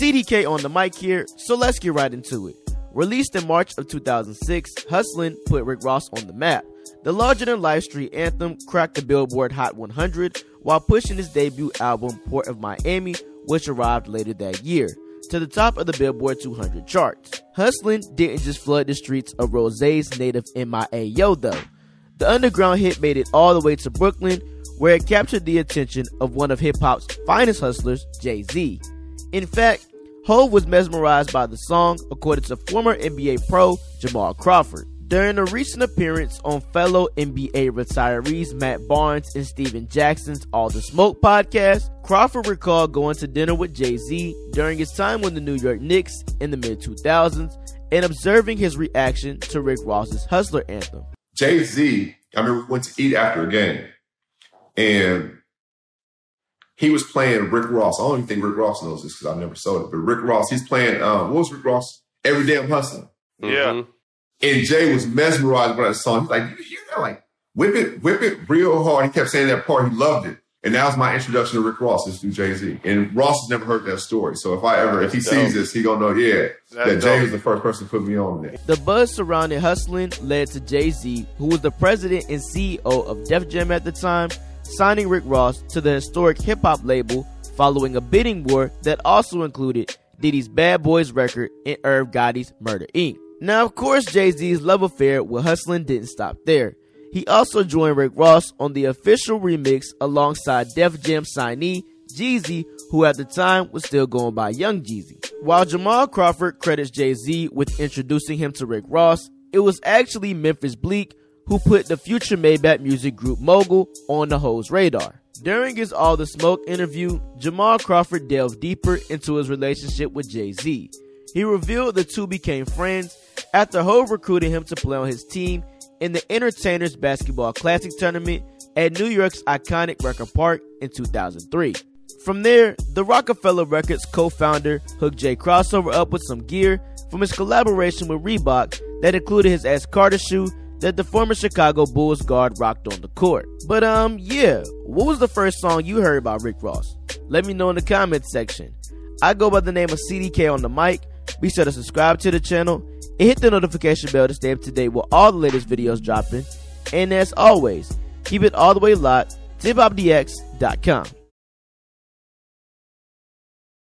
CDK on the mic here, so let's get right into it. Released in March of 2006, Hustlin' put Rick Ross on the map. The larger than life street anthem cracked the Billboard Hot 100 while pushing his debut album, Port of Miami, which arrived later that year, to the top of the Billboard 200 charts. Hustlin' didn't just flood the streets of Ross's native MIAO though. The underground hit made it all the way to Brooklyn, where it captured the attention of one of hip hop's finest hustlers, Jay Z. In fact, Hov was mesmerized by the song, according to former NBA pro Jamal Crawford. During a recent appearance on fellow NBA retirees Matt Barnes and Stephen Jackson's All the Smoke podcast, Crawford recalled going to dinner with Jay Z during his time with the New York Knicks in the mid 2000s and observing his reaction to Rick Ross's Hustler anthem. Jay Z, I remember we went to eat after a game, and he was playing Rick Ross. I don't even think Rick Ross knows this because I've never saw it, but Rick Ross, he's playing, um, what was Rick Ross? Every Damn Hustler. Yeah. Mm-hmm. And Jay was mesmerized by that song. He's like, you hear that? Like, whip it, whip it real hard. He kept saying that part. He loved it. And that was my introduction to Rick Ross, is through Jay Z. And Ross has never heard that story. So if I ever, if he That's sees this, he gonna know, yeah, That's that Jay dope. was the first person to put me on it. The buzz surrounding hustling led to Jay Z, who was the president and CEO of Def Jam at the time, signing Rick Ross to the historic hip hop label following a bidding war that also included Diddy's Bad Boy Records and Irv Gotti's Murder Inc. Now, of course, Jay Z's love affair with Hustlin' didn't stop there. He also joined Rick Ross on the official remix alongside Def Jam signee Jeezy, who at the time was still going by Young Jeezy. While Jamal Crawford credits Jay Z with introducing him to Rick Ross, it was actually Memphis Bleek who put the future Maybach music group mogul on the Hov's radar. During his All the Smoke interview, Jamal Crawford delved deeper into his relationship with Jay Z. He revealed the two became friends after Hov recruited him to play on his team in the Entertainers Basketball Classic tournament at New York's iconic Rucker Park in 2003. From there, the Roc-A-Fella Records co-founder hooked Jay Crossover up with some gear from his collaboration with Reebok that included his S Carter shoe that the former Chicago Bulls guard rocked on the court. But um, yeah, what was the first song you heard about Rick Ross? Let me know in the comments section. I go by the name of CDK on the mic. Be sure to subscribe to the channel and hit the notification bell to stay up to date with all the latest videos dropping. And as always, keep it all the way locked to.